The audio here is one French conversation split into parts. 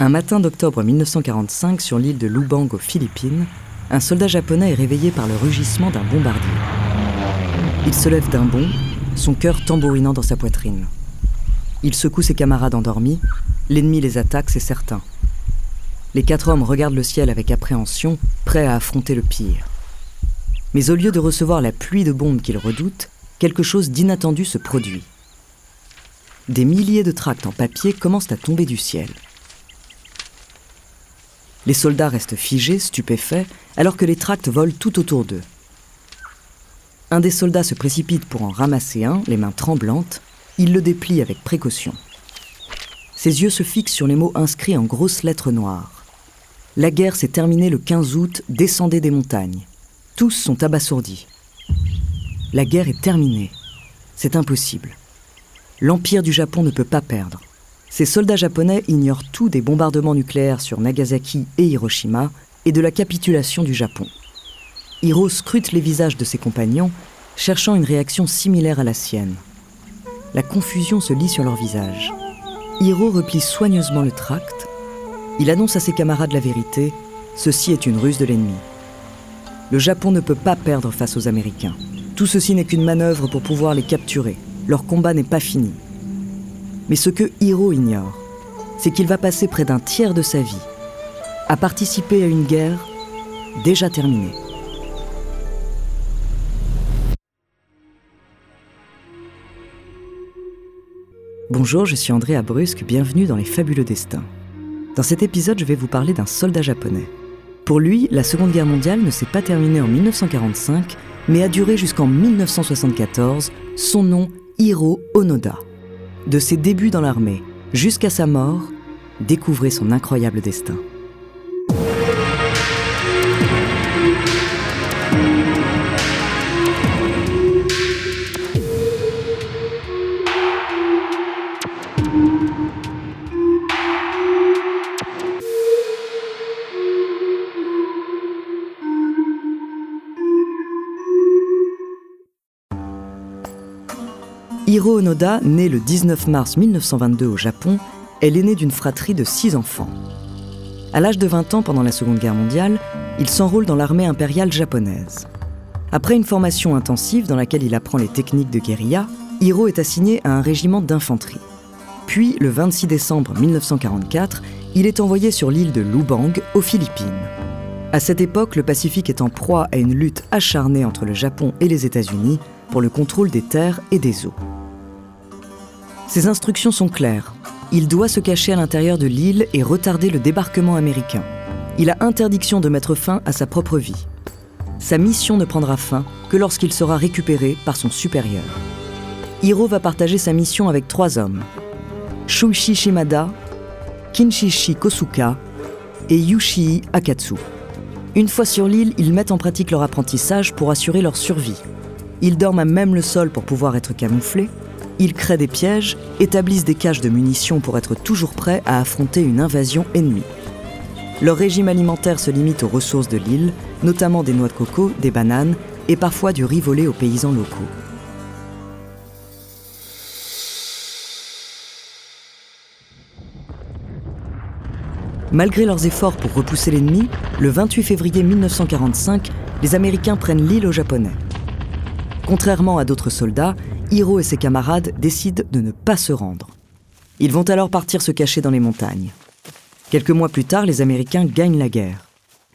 Un matin d'octobre 1945, sur l'île de Lubang aux Philippines, un soldat japonais est réveillé par le rugissement d'un bombardier. Il se lève d'un bond, son cœur tambourinant dans sa poitrine. Il secoue ses camarades endormis, l'ennemi les attaque, c'est certain. Les quatre hommes regardent le ciel avec appréhension, prêts à affronter le pire. Mais au lieu de recevoir la pluie de bombes qu'ils redoutent, quelque chose d'inattendu se produit. Des milliers de tracts en papier commencent à tomber du ciel. Les soldats restent figés, stupéfaits, alors que les tracts volent tout autour d'eux. Un des soldats se précipite pour en ramasser un, les mains tremblantes. Il le déplie avec précaution. Ses yeux se fixent sur les mots inscrits en grosses lettres noires. La guerre s'est terminée le 15 août, descendez des montagnes. Tous sont abasourdis. La guerre est terminée. C'est impossible. L'Empire du Japon ne peut pas perdre. Ces soldats japonais ignorent tout des bombardements nucléaires sur Nagasaki et Hiroshima et de la capitulation du Japon. Hiro scrute les visages de ses compagnons, cherchant une réaction similaire à la sienne. La confusion se lit sur leurs visages. Hiro replie soigneusement le tract. Il annonce à ses camarades la vérité ceci est une ruse de l'ennemi. Le Japon ne peut pas perdre face aux Américains. Tout ceci n'est qu'une manœuvre pour pouvoir les capturer. Leur combat n'est pas fini. Mais ce que Hiro ignore, c'est qu'il va passer près d'un tiers de sa vie à participer à une guerre déjà terminée. Bonjour, je suis André Abrusque, bienvenue dans Les Fabuleux Destins. Dans cet épisode, je vais vous parler d'un soldat japonais. Pour lui, la Seconde Guerre mondiale ne s'est pas terminée en 1945, mais a duré jusqu'en 1974, son nom Hiro Onoda. De ses débuts dans l'armée jusqu'à sa mort, découvrez son incroyable destin. Hiro Onoda, né le 19 mars 1922 au Japon, est l'aîné d'une fratrie de six enfants. À l'âge de 20 ans, pendant la Seconde Guerre mondiale, il s'enrôle dans l'armée impériale japonaise. Après une formation intensive dans laquelle il apprend les techniques de guérilla, Hiro est assigné à un régiment d'infanterie. Puis, le 26 décembre 1944, il est envoyé sur l'île de Lubang, aux Philippines. À cette époque, le Pacifique est en proie à une lutte acharnée entre le Japon et les États-Unis pour le contrôle des terres et des eaux. Ses instructions sont claires. Il doit se cacher à l'intérieur de l'île et retarder le débarquement américain. Il a interdiction de mettre fin à sa propre vie. Sa mission ne prendra fin que lorsqu'il sera récupéré par son supérieur. Hiro va partager sa mission avec trois hommes Shuichi Shimada, Kinshichi Kosuka et Yushii Akatsu. Une fois sur l'île, ils mettent en pratique leur apprentissage pour assurer leur survie. Ils dorment à même le sol pour pouvoir être camouflés ils créent des pièges, établissent des caches de munitions pour être toujours prêts à affronter une invasion ennemie. Leur régime alimentaire se limite aux ressources de l'île, notamment des noix de coco, des bananes et parfois du riz volé aux paysans locaux. Malgré leurs efforts pour repousser l'ennemi, le 28 février 1945, les Américains prennent l'île aux Japonais. Contrairement à d'autres soldats, Hiro et ses camarades décident de ne pas se rendre. Ils vont alors partir se cacher dans les montagnes. Quelques mois plus tard, les Américains gagnent la guerre.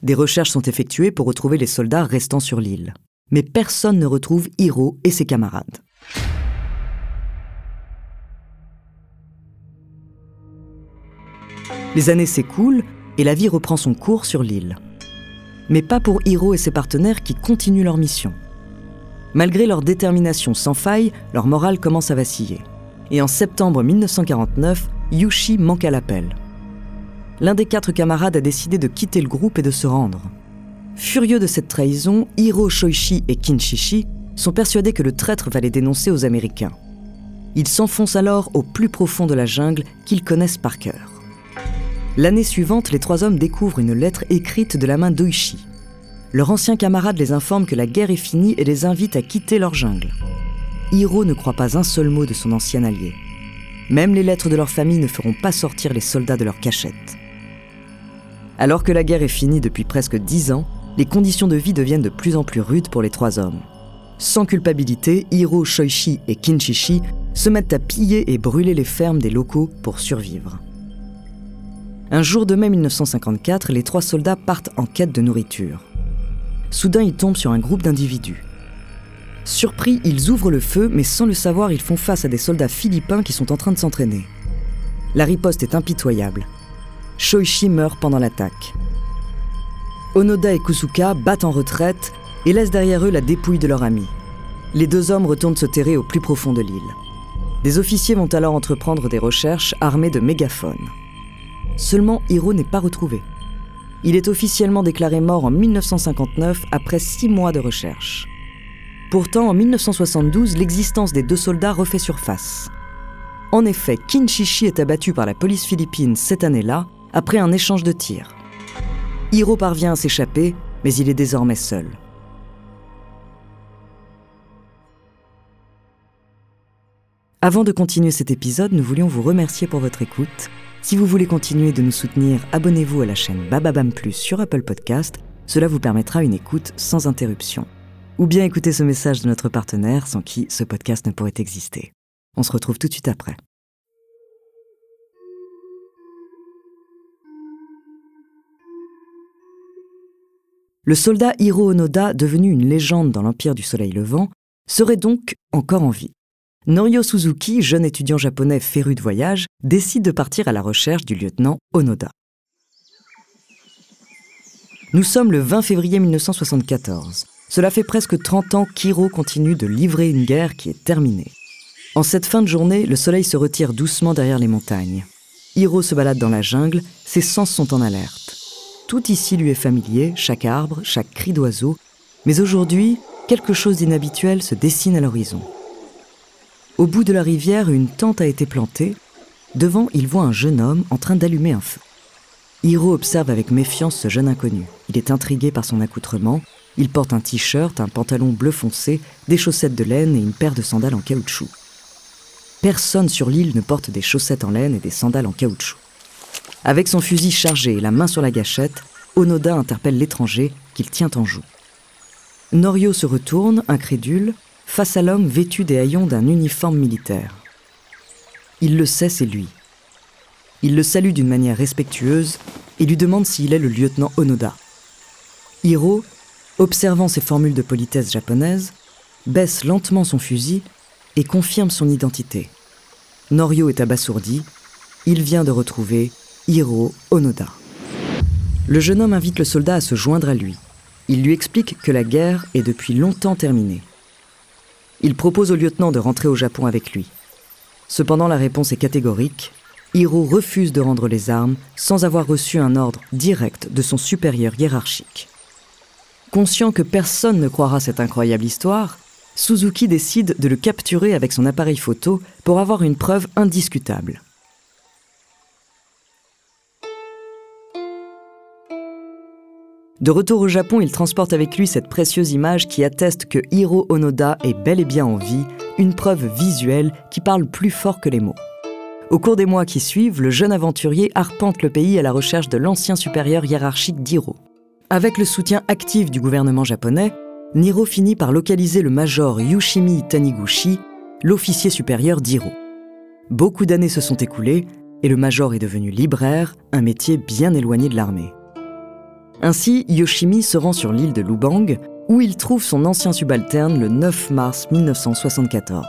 Des recherches sont effectuées pour retrouver les soldats restant sur l'île. Mais personne ne retrouve Hiro et ses camarades. Les années s'écoulent et la vie reprend son cours sur l'île. Mais pas pour Hiro et ses partenaires qui continuent leur mission. Malgré leur détermination sans faille, leur morale commence à vaciller. Et en septembre 1949, Yushi manque à l'appel. L'un des quatre camarades a décidé de quitter le groupe et de se rendre. Furieux de cette trahison, Hiro Shoichi et Kinshichi sont persuadés que le traître va les dénoncer aux Américains. Ils s'enfoncent alors au plus profond de la jungle qu'ils connaissent par cœur. L'année suivante, les trois hommes découvrent une lettre écrite de la main d'Oishi, leur ancien camarade les informe que la guerre est finie et les invite à quitter leur jungle. Hiro ne croit pas un seul mot de son ancien allié. Même les lettres de leur famille ne feront pas sortir les soldats de leur cachette. Alors que la guerre est finie depuis presque dix ans, les conditions de vie deviennent de plus en plus rudes pour les trois hommes. Sans culpabilité, Hiro, Shoichi et Kinshichi se mettent à piller et brûler les fermes des locaux pour survivre. Un jour de mai 1954, les trois soldats partent en quête de nourriture. Soudain, ils tombent sur un groupe d'individus. Surpris, ils ouvrent le feu, mais sans le savoir, ils font face à des soldats philippins qui sont en train de s'entraîner. La riposte est impitoyable. Shoichi meurt pendant l'attaque. Onoda et Kusuka battent en retraite et laissent derrière eux la dépouille de leur ami. Les deux hommes retournent se terrer au plus profond de l'île. Des officiers vont alors entreprendre des recherches armés de mégaphones. Seulement, Hiro n'est pas retrouvé. Il est officiellement déclaré mort en 1959 après six mois de recherche. Pourtant, en 1972, l'existence des deux soldats refait surface. En effet, Kinshichi est abattu par la police philippine cette année-là après un échange de tirs. Hiro parvient à s'échapper, mais il est désormais seul. Avant de continuer cet épisode, nous voulions vous remercier pour votre écoute si vous voulez continuer de nous soutenir, abonnez-vous à la chaîne Bababam Plus sur Apple Podcast. Cela vous permettra une écoute sans interruption. Ou bien écouter ce message de notre partenaire sans qui ce podcast ne pourrait exister. On se retrouve tout de suite après. Le soldat Hiro Onoda, devenu une légende dans l'Empire du Soleil Levant, serait donc encore en vie. Norio Suzuki, jeune étudiant japonais féru de voyage, décide de partir à la recherche du lieutenant Onoda. Nous sommes le 20 février 1974. Cela fait presque 30 ans qu'Hiro continue de livrer une guerre qui est terminée. En cette fin de journée, le soleil se retire doucement derrière les montagnes. Hiro se balade dans la jungle, ses sens sont en alerte. Tout ici lui est familier, chaque arbre, chaque cri d'oiseau, mais aujourd'hui, quelque chose d'inhabituel se dessine à l'horizon. Au bout de la rivière, une tente a été plantée. Devant, il voit un jeune homme en train d'allumer un feu. Hiro observe avec méfiance ce jeune inconnu. Il est intrigué par son accoutrement. Il porte un t-shirt, un pantalon bleu foncé, des chaussettes de laine et une paire de sandales en caoutchouc. Personne sur l'île ne porte des chaussettes en laine et des sandales en caoutchouc. Avec son fusil chargé et la main sur la gâchette, Onoda interpelle l'étranger qu'il tient en joue. Norio se retourne, incrédule, face à l'homme vêtu des haillons d'un uniforme militaire. Il le sait, c'est lui. Il le salue d'une manière respectueuse et lui demande s'il est le lieutenant Onoda. Hiro, observant ces formules de politesse japonaise, baisse lentement son fusil et confirme son identité. Norio est abasourdi. Il vient de retrouver Hiro Onoda. Le jeune homme invite le soldat à se joindre à lui. Il lui explique que la guerre est depuis longtemps terminée. Il propose au lieutenant de rentrer au Japon avec lui. Cependant, la réponse est catégorique. Hiro refuse de rendre les armes sans avoir reçu un ordre direct de son supérieur hiérarchique. Conscient que personne ne croira cette incroyable histoire, Suzuki décide de le capturer avec son appareil photo pour avoir une preuve indiscutable. De retour au Japon, il transporte avec lui cette précieuse image qui atteste que Hiro Onoda est bel et bien en vie, une preuve visuelle qui parle plus fort que les mots. Au cours des mois qui suivent, le jeune aventurier arpente le pays à la recherche de l'ancien supérieur hiérarchique d'Hiro. Avec le soutien actif du gouvernement japonais, Niro finit par localiser le major Yushimi Taniguchi, l'officier supérieur d'Hiro. Beaucoup d'années se sont écoulées et le major est devenu libraire, un métier bien éloigné de l'armée. Ainsi, Yoshimi se rend sur l'île de Lubang, où il trouve son ancien subalterne le 9 mars 1974.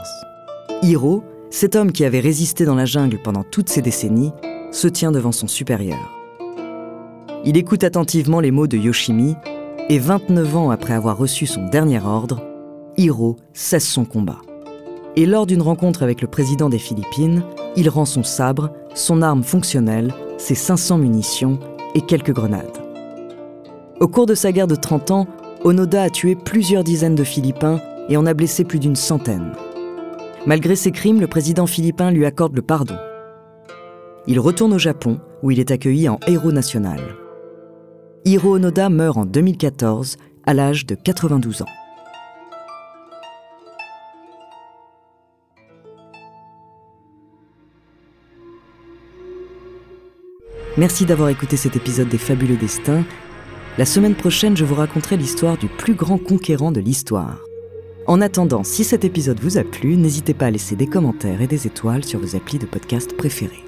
Hiro, cet homme qui avait résisté dans la jungle pendant toutes ces décennies, se tient devant son supérieur. Il écoute attentivement les mots de Yoshimi, et 29 ans après avoir reçu son dernier ordre, Hiro cesse son combat. Et lors d'une rencontre avec le président des Philippines, il rend son sabre, son arme fonctionnelle, ses 500 munitions et quelques grenades. Au cours de sa guerre de 30 ans, Onoda a tué plusieurs dizaines de Philippins et en a blessé plus d'une centaine. Malgré ses crimes, le président philippin lui accorde le pardon. Il retourne au Japon, où il est accueilli en héros national. Hiro Onoda meurt en 2014, à l'âge de 92 ans. Merci d'avoir écouté cet épisode des Fabuleux Destins. La semaine prochaine, je vous raconterai l'histoire du plus grand conquérant de l'histoire. En attendant, si cet épisode vous a plu, n'hésitez pas à laisser des commentaires et des étoiles sur vos applis de podcast préférés.